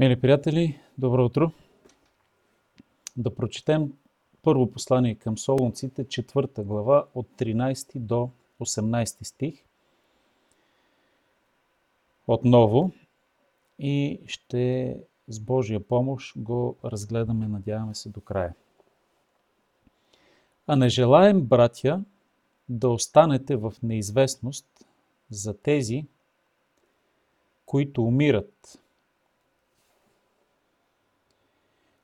Мили приятели, добро утро! Да прочетем първо послание към Солунците, четвърта глава, от 13 до 18 стих. Отново и ще с Божия помощ го разгледаме, надяваме се, до края. А не желаем, братя, да останете в неизвестност за тези, които умират –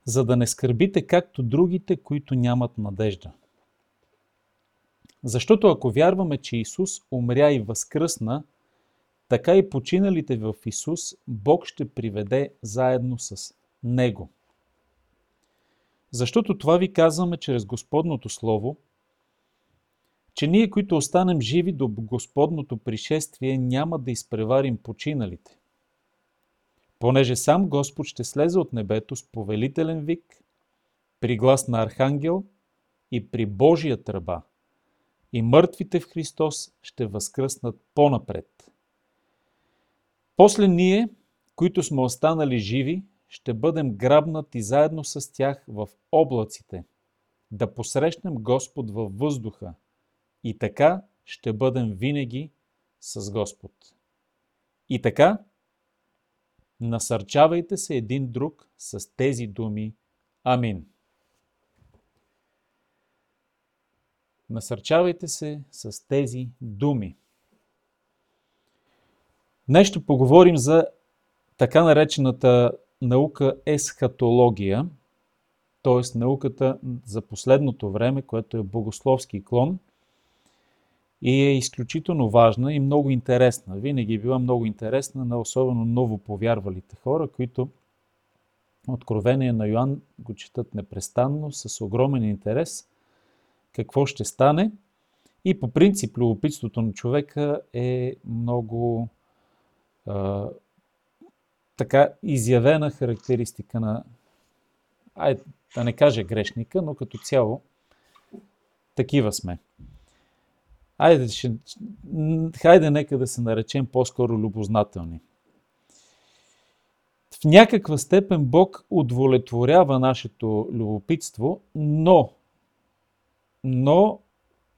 за да не скърбите както другите, които нямат надежда. Защото ако вярваме, че Исус умря и възкръсна, така и починалите в Исус Бог ще приведе заедно с Него. Защото това ви казваме чрез Господното Слово, че ние, които останем живи до Господното пришествие, няма да изпреварим починалите понеже сам Господ ще слезе от небето с повелителен вик, при глас на архангел и при Божия тръба, и мъртвите в Христос ще възкръснат по-напред. После ние, които сме останали живи, ще бъдем грабнати заедно с тях в облаците, да посрещнем Господ във въздуха и така ще бъдем винаги с Господ. И така, Насърчавайте се един друг с тези думи. Амин. Насърчавайте се с тези думи. Днес ще поговорим за така наречената наука есхатология, т.е. науката за последното време, което е богословски клон – и е изключително важна и много интересна. Винаги е била много интересна на особено ново повярвалите хора, които Откровение на Йоанн го четат непрестанно, с огромен интерес какво ще стане. И по принцип любопитството на човека е много а, така изявена характеристика на, ай, да не кажа грешника, но като цяло такива сме. Айде, ще, хайде нека да се наречем по-скоро любознателни. В някаква степен Бог удовлетворява нашето любопитство, но, но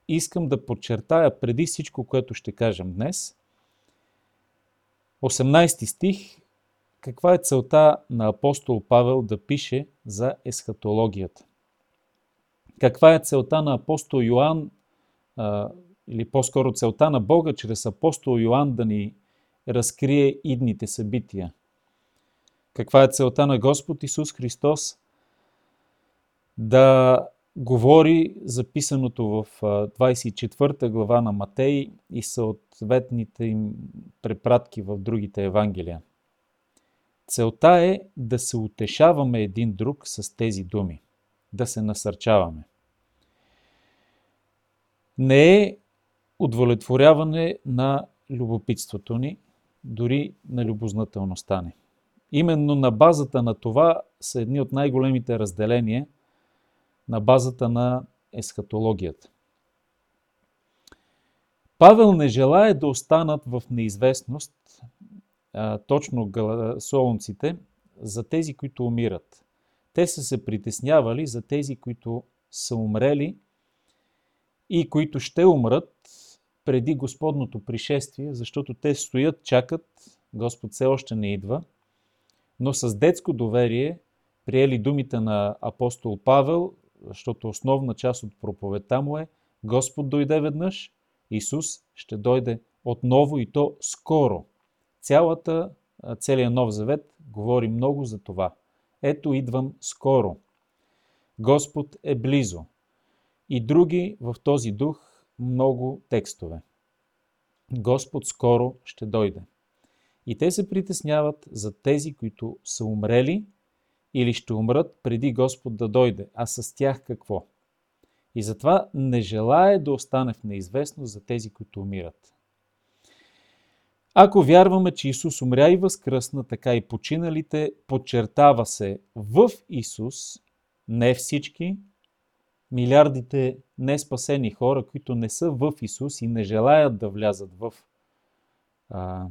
искам да подчертая преди всичко, което ще кажем днес. 18 стих. Каква е целта на апостол Павел да пише за есхатологията? Каква е целта на апостол Йоанн или по-скоро целта на Бога чрез апостол Йоанн да ни разкрие идните събития. Каква е целта на Господ Исус Христос? Да говори записаното в 24 глава на Матей и съответните им препратки в другите Евангелия. Целта е да се утешаваме един друг с тези думи, да се насърчаваме. Не е удовлетворяване на любопитството ни, дори на любознателността ни. Именно на базата на това са едни от най-големите разделения на базата на есхатологията. Павел не желая да останат в неизвестност точно солунците за тези, които умират. Те са се притеснявали за тези, които са умрели и които ще умрат преди Господното пришествие, защото те стоят, чакат, Господ все още не идва, но с детско доверие приели думите на апостол Павел, защото основна част от проповедта му е Господ дойде веднъж, Исус ще дойде отново и то скоро. Цялата, целият Нов Завет говори много за това. Ето идвам скоро. Господ е близо. И други в този дух много текстове. Господ скоро ще дойде. И те се притесняват за тези, които са умрели или ще умрат преди Господ да дойде. А с тях какво? И затова не желая да остане в неизвестност за тези, които умират. Ако вярваме, че Исус умря и възкръсна, така и починалите, подчертава се в Исус, не всички, милиардите неспасени хора, които не са в Исус и не желаят да влязат в а,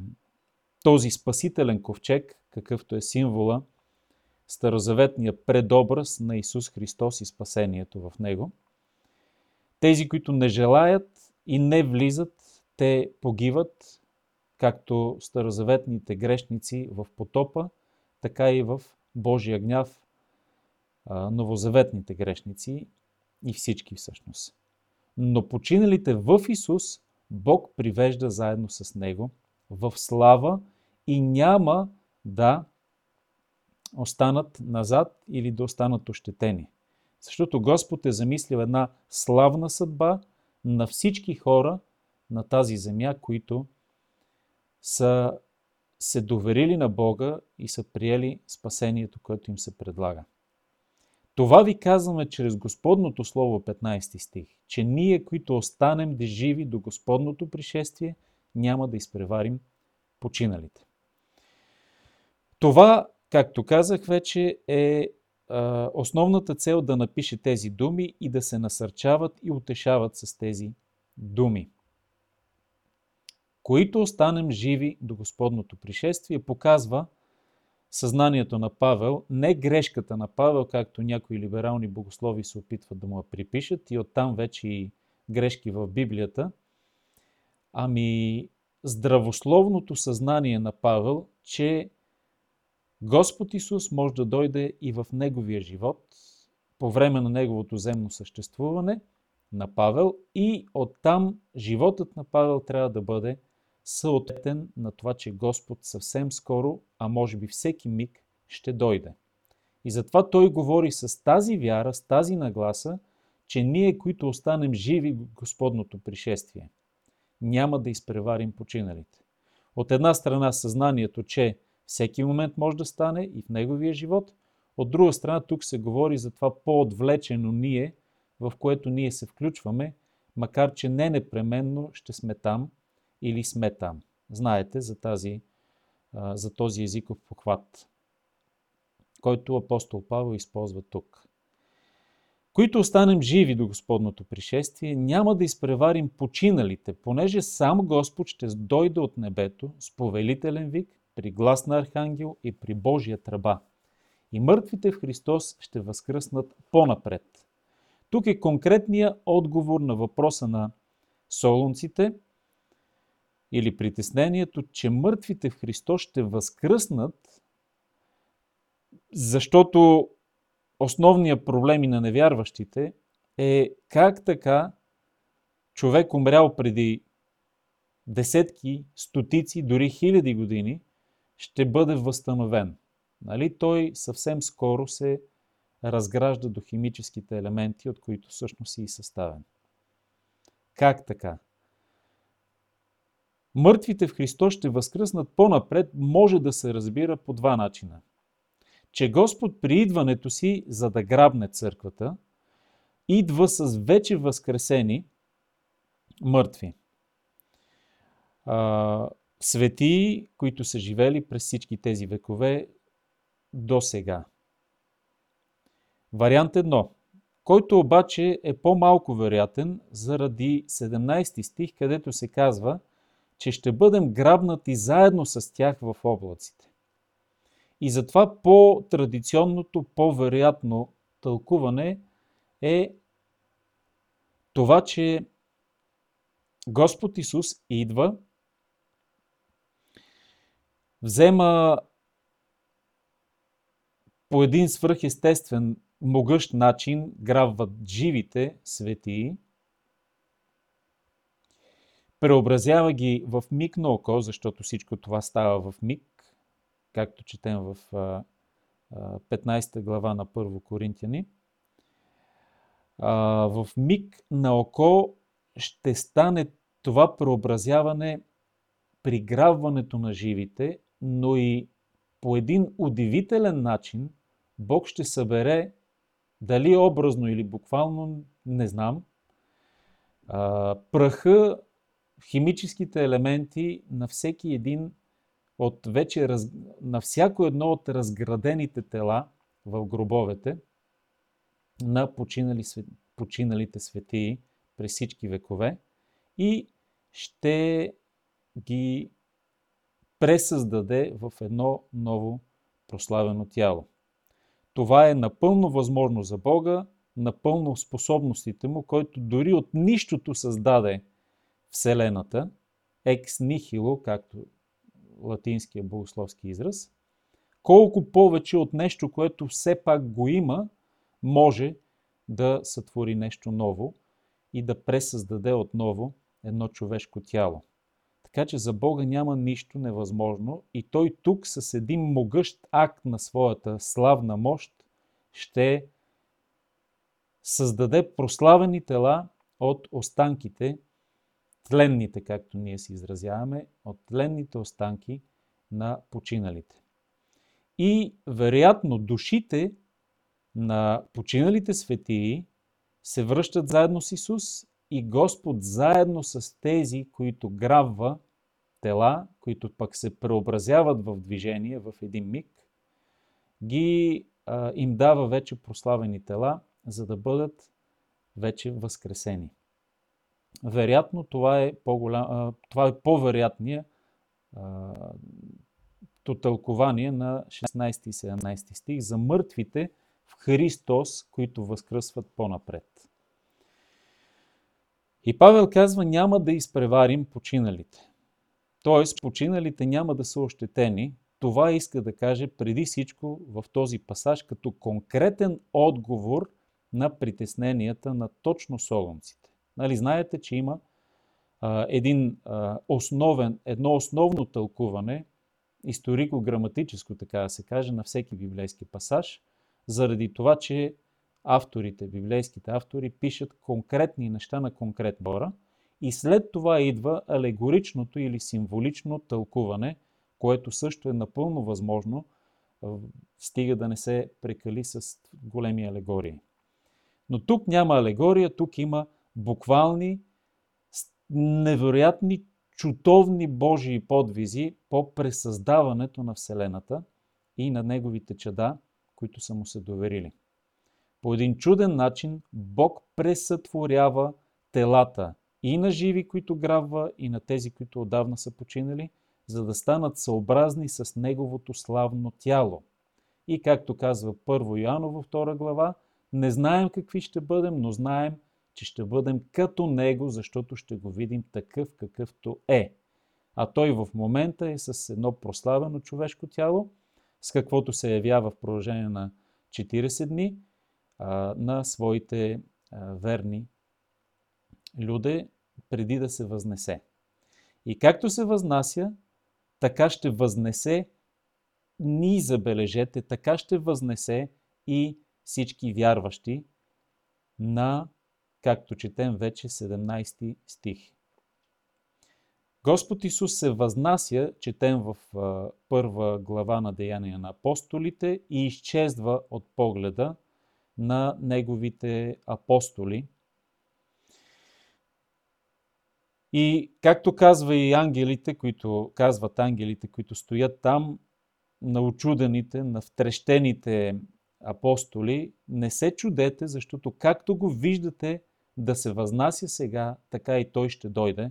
този спасителен ковчег, какъвто е символа старозаветния предобраз на Исус Христос и спасението в Него. Тези, които не желаят и не влизат, те погиват, както старозаветните грешници в потопа, така и в Божия гняв, новозаветните грешници и всички всъщност. Но починалите в Исус, Бог привежда заедно с Него в слава и няма да останат назад или да останат ощетени. Защото Господ е замислил една славна съдба на всички хора на тази земя, които са се доверили на Бога и са приели спасението, което им се предлага. Това ви казваме чрез Господното Слово, 15 стих, че ние, които останем да живи до Господното пришествие, няма да изпреварим починалите. Това, както казах вече, е основната цел да напише тези думи и да се насърчават и утешават с тези думи. Които останем живи до Господното пришествие, показва съзнанието на Павел, не грешката на Павел, както някои либерални богослови се опитват да му я припишат и оттам вече и грешки в Библията, ами здравословното съзнание на Павел, че Господ Исус може да дойде и в неговия живот, по време на неговото земно съществуване на Павел и оттам животът на Павел трябва да бъде съответен на това, че Господ съвсем скоро, а може би всеки миг, ще дойде. И затова той говори с тази вяра, с тази нагласа, че ние, които останем живи в Господното пришествие, няма да изпреварим починалите. От една страна съзнанието, че всеки момент може да стане и в неговия живот, от друга страна тук се говори за това по-отвлечено ние, в което ние се включваме, макар че не непременно ще сме там или сме там. Знаете за, тази, за този езиков похват, който апостол Павел използва тук. Които останем живи до Господното пришествие, няма да изпреварим починалите, понеже сам Господ ще дойде от небето с повелителен вик, при глас на архангел и при Божия тръба. И мъртвите в Христос ще възкръснат по-напред. Тук е конкретния отговор на въпроса на солунците – или притеснението, че мъртвите в Христос ще възкръснат, защото основният проблем на невярващите е как така човек умрял преди десетки, стотици, дори хиляди години, ще бъде възстановен. Нали? Той съвсем скоро се разгражда до химическите елементи, от които всъщност си и съставен. Как така? Мъртвите в Христос ще възкръснат по-напред, може да се разбира по два начина. Че Господ при идването си, за да грабне църквата, идва с вече възкресени мъртви. А, светии, които са живели през всички тези векове до сега. Вариант едно, който обаче е по-малко вероятен заради 17 стих, където се казва – че ще бъдем грабнати заедно с тях в облаците. И затова по-традиционното, по-вероятно тълкуване е това, че Господ Исус идва, взема по един свръхестествен, могъщ начин, грабват живите светии – преобразява ги в миг на око, защото всичко това става в миг, както четем в 15 глава на 1 Коринтияни. В миг на око ще стане това преобразяване приграбването на живите, но и по един удивителен начин Бог ще събере, дали образно или буквално, не знам, пръха химическите елементи на всеки един от вече раз... на всяко едно от разградените тела в гробовете на починали, починалите светии през всички векове и ще ги пресъздаде в едно ново прославено тяло. това е напълно възможно за Бога, напълно способностите му, който дори от нищото създаде Вселената, екс нихило, както латинския богословски израз, колко повече от нещо, което все пак го има, може да сътвори нещо ново и да пресъздаде отново едно човешко тяло. Така че за Бога няма нищо невъзможно и Той тук с един могъщ акт на своята славна мощ ще създаде прославени тела от останките, тленните, както ние си изразяваме, от тленните останки на починалите. И вероятно душите на починалите светии се връщат заедно с Исус и Господ заедно с тези, които грабва тела, които пък се преобразяват в движение в един миг, ги а, им дава вече прославени тела, за да бъдат вече възкресени. Вероятно, това е, по-голям, това е по-вероятния тълкование на 16 и 17 стих за мъртвите в Христос, които възкръсват по-напред. И Павел казва, няма да изпреварим починалите. Тоест, починалите няма да са ощетени. Това иска да каже преди всичко в този пасаж като конкретен отговор на притесненията на точно солонците. Нали, знаете, че има а, един а, основен, едно основно тълкуване, историко-граматическо, така да се каже, на всеки библейски пасаж, заради това, че авторите, библейските автори, пишат конкретни неща на конкретна хора и след това идва алегоричното или символично тълкуване, което също е напълно възможно, стига да не се прекали с големи алегории. Но тук няма алегория, тук има буквални, невероятни, чутовни Божии подвизи по пресъздаването на Вселената и на Неговите чада, които са му се доверили. По един чуден начин Бог пресътворява телата и на живи, които грабва, и на тези, които отдавна са починали, за да станат съобразни с Неговото славно тяло. И както казва първо Йоаново 2 глава, не знаем какви ще бъдем, но знаем, че ще бъдем като Него, защото ще го видим такъв какъвто е. А той в момента е с едно прославено човешко тяло, с каквото се явява в продължение на 40 дни а, на своите а, верни люде, преди да се възнесе. И както се възнася, така ще възнесе ни забележете, така ще възнесе и всички вярващи на, както четем вече, 17 стих. Господ Исус се възнася, четем в първа глава на Деяния на апостолите и изчезва от погледа на неговите апостоли. И както казва и ангелите, които казват ангелите, които стоят там, на очудените, на втрещените апостоли, не се чудете, защото както го виждате да се възнася сега, така и той ще дойде.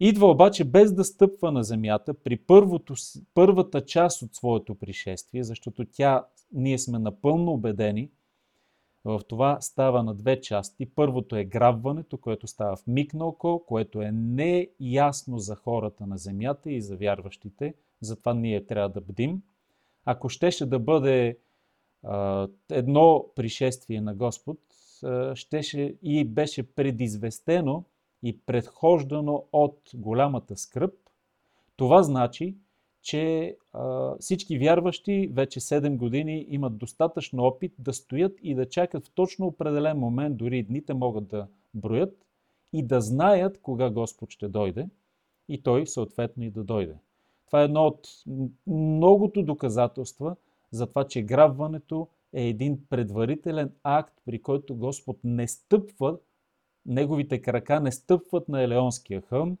Идва обаче без да стъпва на земята при първото, първата част от своето пришествие, защото тя, ние сме напълно убедени, в това става на две части. Първото е грабването, което става в миг на око, което е неясно за хората на земята и за вярващите, затова ние трябва да бдим. Ако щеше да бъде едно пришествие на Господ щеше и беше предизвестено и предхождано от голямата скръп. Това значи, че всички вярващи вече 7 години имат достатъчно опит да стоят и да чакат в точно определен момент, дори дните могат да броят и да знаят кога Господ ще дойде и Той съответно и да дойде. Това е едно от многото доказателства, за това, че грабването е един предварителен акт, при който Господ не стъпва, неговите крака не стъпват на Елеонския хълм,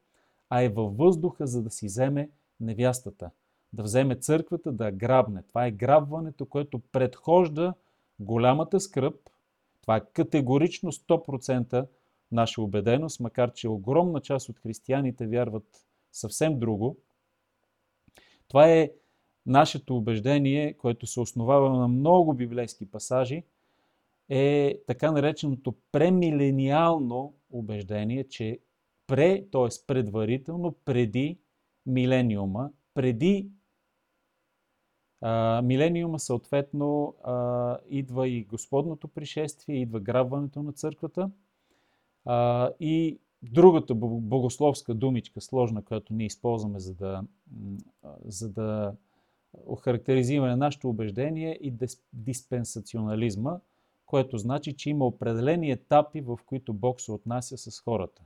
а е във въздуха, за да си вземе невястата, да вземе църквата, да грабне. Това е грабването, което предхожда голямата скръп. Това е категорично 100% наша убеденост, макар че огромна част от християните вярват съвсем друго. Това е нашето убеждение, което се основава на много библейски пасажи, е така нареченото премилениално убеждение, че пре, т.е. предварително, преди милениума, преди а, милениума съответно а, идва и Господното пришествие, идва грабването на църквата а, и другата богословска думичка, сложна, която ние използваме, за да, за да охарактеризираме нашето убеждение и диспенсационализма, което значи, че има определени етапи, в които Бог се отнася с хората.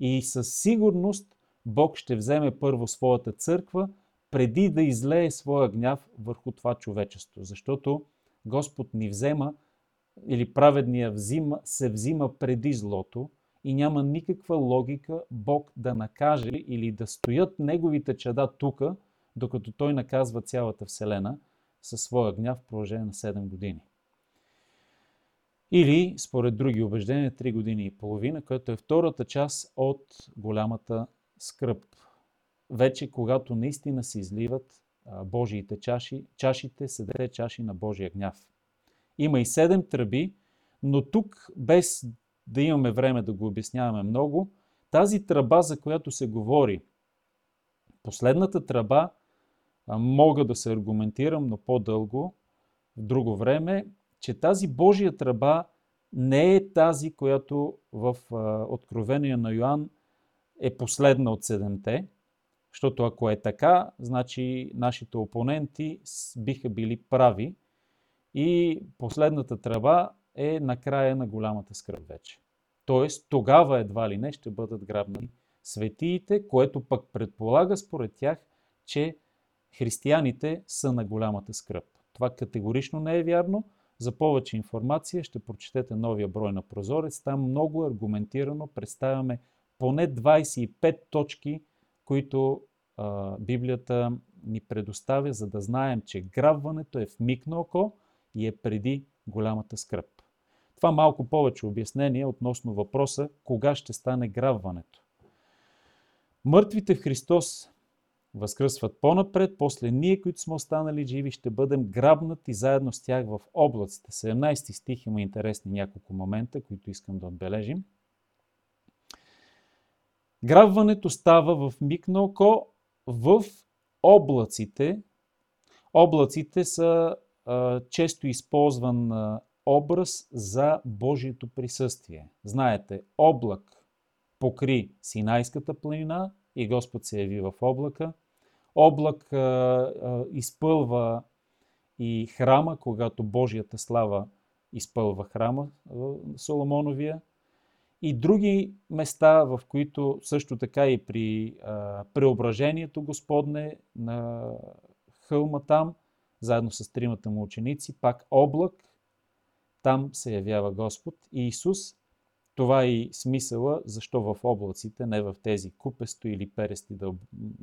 И със сигурност Бог ще вземе първо своята църква, преди да излее своя гняв върху това човечество. Защото Господ ни взема или праведния взима, се взима преди злото и няма никаква логика Бог да накаже или да стоят неговите чада тука, докато той наказва цялата Вселена със своя гняв в продължение на 7 години. Или, според други убеждения, 3 години и половина, което е втората част от голямата скръп. Вече, когато наистина се изливат Божиите чаши, чашите, седете чаши на Божия гняв. Има и седем тръби, но тук, без да имаме време да го обясняваме много, тази тръба, за която се говори, последната тръба, мога да се аргументирам, но по-дълго, в друго време, че тази Божия тръба не е тази, която в Откровение на Йоанн е последна от седемте, защото ако е така, значи нашите опоненти биха били прави и последната тръба е на края на голямата скръп вече. Тоест, тогава едва ли не ще бъдат грабни светиите, което пък предполага според тях, че християните са на голямата скръп. Това категорично не е вярно. За повече информация ще прочетете новия брой на Прозорец. Там много аргументирано представяме поне 25 точки, които а, Библията ни предоставя, за да знаем, че грабването е в миг на око и е преди голямата скръп. Това малко повече обяснение относно въпроса кога ще стане грабването. Мъртвите в Христос възкръсват по-напред, после ние, които сме останали живи, ще бъдем грабнати заедно с тях в облаците. 17 стих има интересни няколко момента, които искам да отбележим. Грабването става в миг на око в облаците. Облаците са а, често използван а, образ за Божието присъствие. Знаете, облак покри Синайската планина и Господ се яви в облака. Облак а, а, изпълва и храма, когато Божията слава изпълва храма Соломоновия и други места, в които също така и при а, преображението Господне на хълма там, заедно с тримата му ученици, пак облак, там се явява Господ и Исус. Това е и смисъла, защо в облаците, не в тези купесто или перести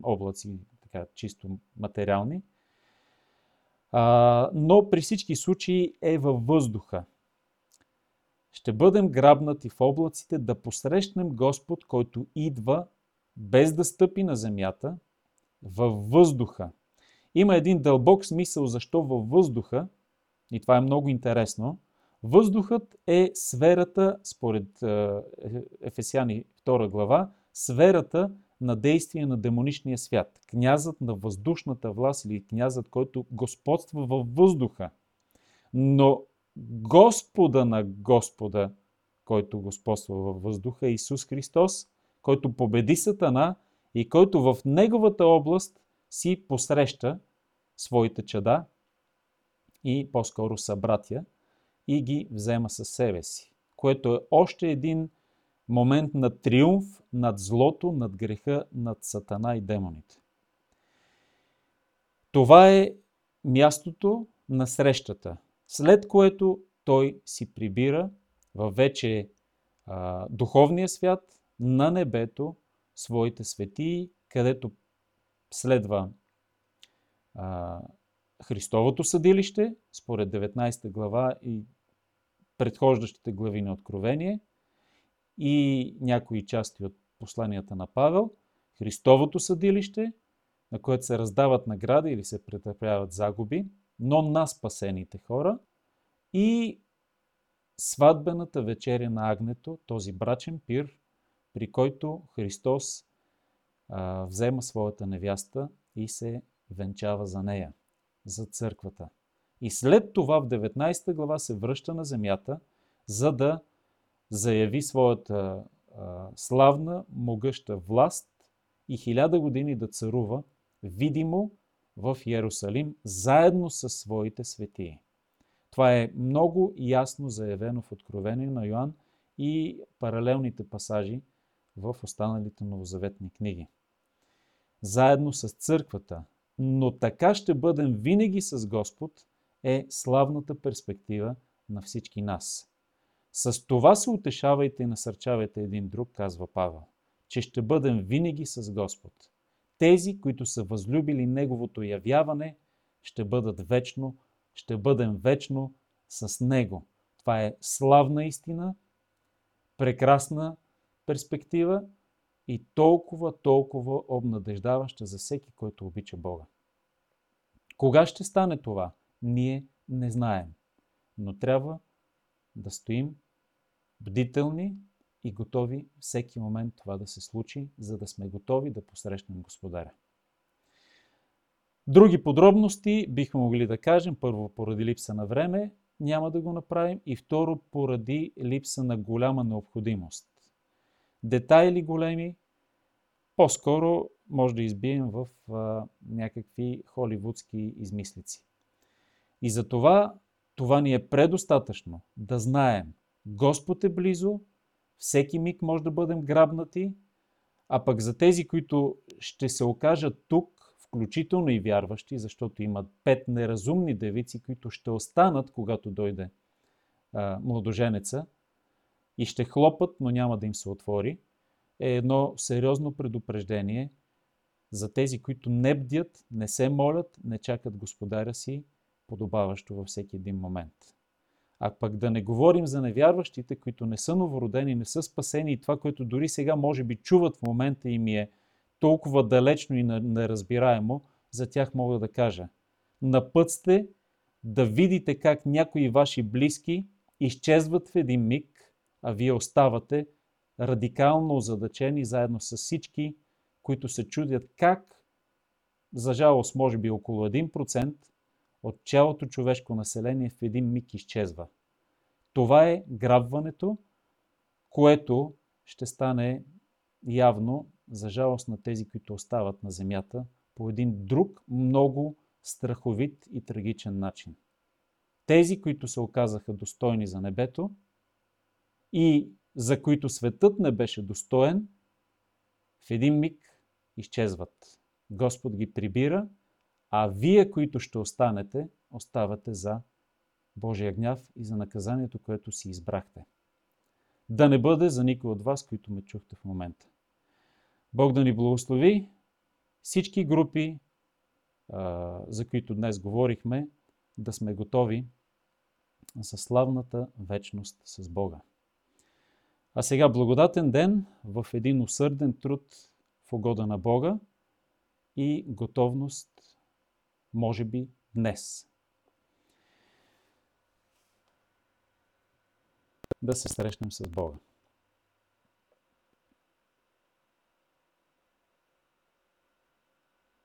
облаци, така чисто материални. А, но при всички случаи е във въздуха ще бъдем грабнати в облаците да посрещнем Господ, който идва без да стъпи на земята, във въздуха. Има един дълбок смисъл защо във въздуха, и това е много интересно. Въздухът е сферата, според Ефесяни 2 глава, сферата на действие на демоничния свят. Князът на въздушната власт или князът, който господства във въздуха. Но Господа на Господа, който господства във въздуха, Исус Христос, който победи Сатана и който в неговата област си посреща своите чада и по-скоро събратя и ги взема със себе си, което е още един момент на триумф над злото, над греха, над Сатана и демоните. Това е мястото на срещата след което той си прибира във вече а, духовния свят на небето своите светии, където следва а, Христовото съдилище, според 19 глава и предхождащите глави на Откровение и някои части от посланията на Павел, Христовото съдилище, на което се раздават награди или се претърпяват загуби, но на спасените хора и сватбената вечеря на Агнето, този брачен пир, при който Христос а, взема своята невяста и се венчава за нея, за църквата. И след това в 19 глава се връща на земята, за да заяви своята а, славна, могъща власт и хиляда години да царува видимо в Иерусалим, заедно с своите светии. Това е много ясно заявено в Откровение на Йоанн и паралелните пасажи в останалите новозаветни книги. Заедно с църквата, но така ще бъдем винаги с Господ, е славната перспектива на всички нас. С това се утешавайте и насърчавайте един друг, казва Павел, че ще бъдем винаги с Господ. Тези, които са възлюбили Неговото явяване, ще бъдат вечно, ще бъдем вечно с Него. Това е славна истина, прекрасна перспектива и толкова, толкова обнадеждаваща за всеки, който обича Бога. Кога ще стане това? Ние не знаем. Но трябва да стоим бдителни и готови всеки момент това да се случи, за да сме готови да посрещнем Господаря. Други подробности бихме могли да кажем, първо поради липса на време няма да го направим и второ поради липса на голяма необходимост. Детайли големи, по-скоро може да избием в а, някакви холивудски измислици. И за това това ни е предостатъчно да знаем Господ е близо, всеки миг може да бъдем грабнати, а пък за тези, които ще се окажат тук, включително и вярващи, защото имат пет неразумни девици, които ще останат, когато дойде а, младоженеца и ще хлопат, но няма да им се отвори, е едно сериозно предупреждение за тези, които не бдят, не се молят, не чакат Господаря си, подобаващо във всеки един момент. А пък да не говорим за невярващите, които не са новородени, не са спасени и това, което дори сега може би чуват в момента им е толкова далечно и неразбираемо, за тях мога да кажа. На път сте да видите как някои ваши близки изчезват в един миг, а вие оставате радикално озадачени заедно с всички, които се чудят как, за жалост може би около 1%, от цялото човешко население в един миг изчезва. Това е грабването, което ще стане явно за жалост на тези, които остават на земята по един друг, много страховит и трагичен начин. Тези, които се оказаха достойни за небето и за които светът не беше достоен, в един миг изчезват. Господ ги прибира а вие, които ще останете, оставате за Божия гняв и за наказанието, което си избрахте. Да не бъде за никой от вас, които ме чухте в момента. Бог да ни благослови всички групи, за които днес говорихме, да сме готови за славната вечност с Бога. А сега благодатен ден в един усърден труд в угода на Бога и готовност може би днес. Да се срещнем с Бога.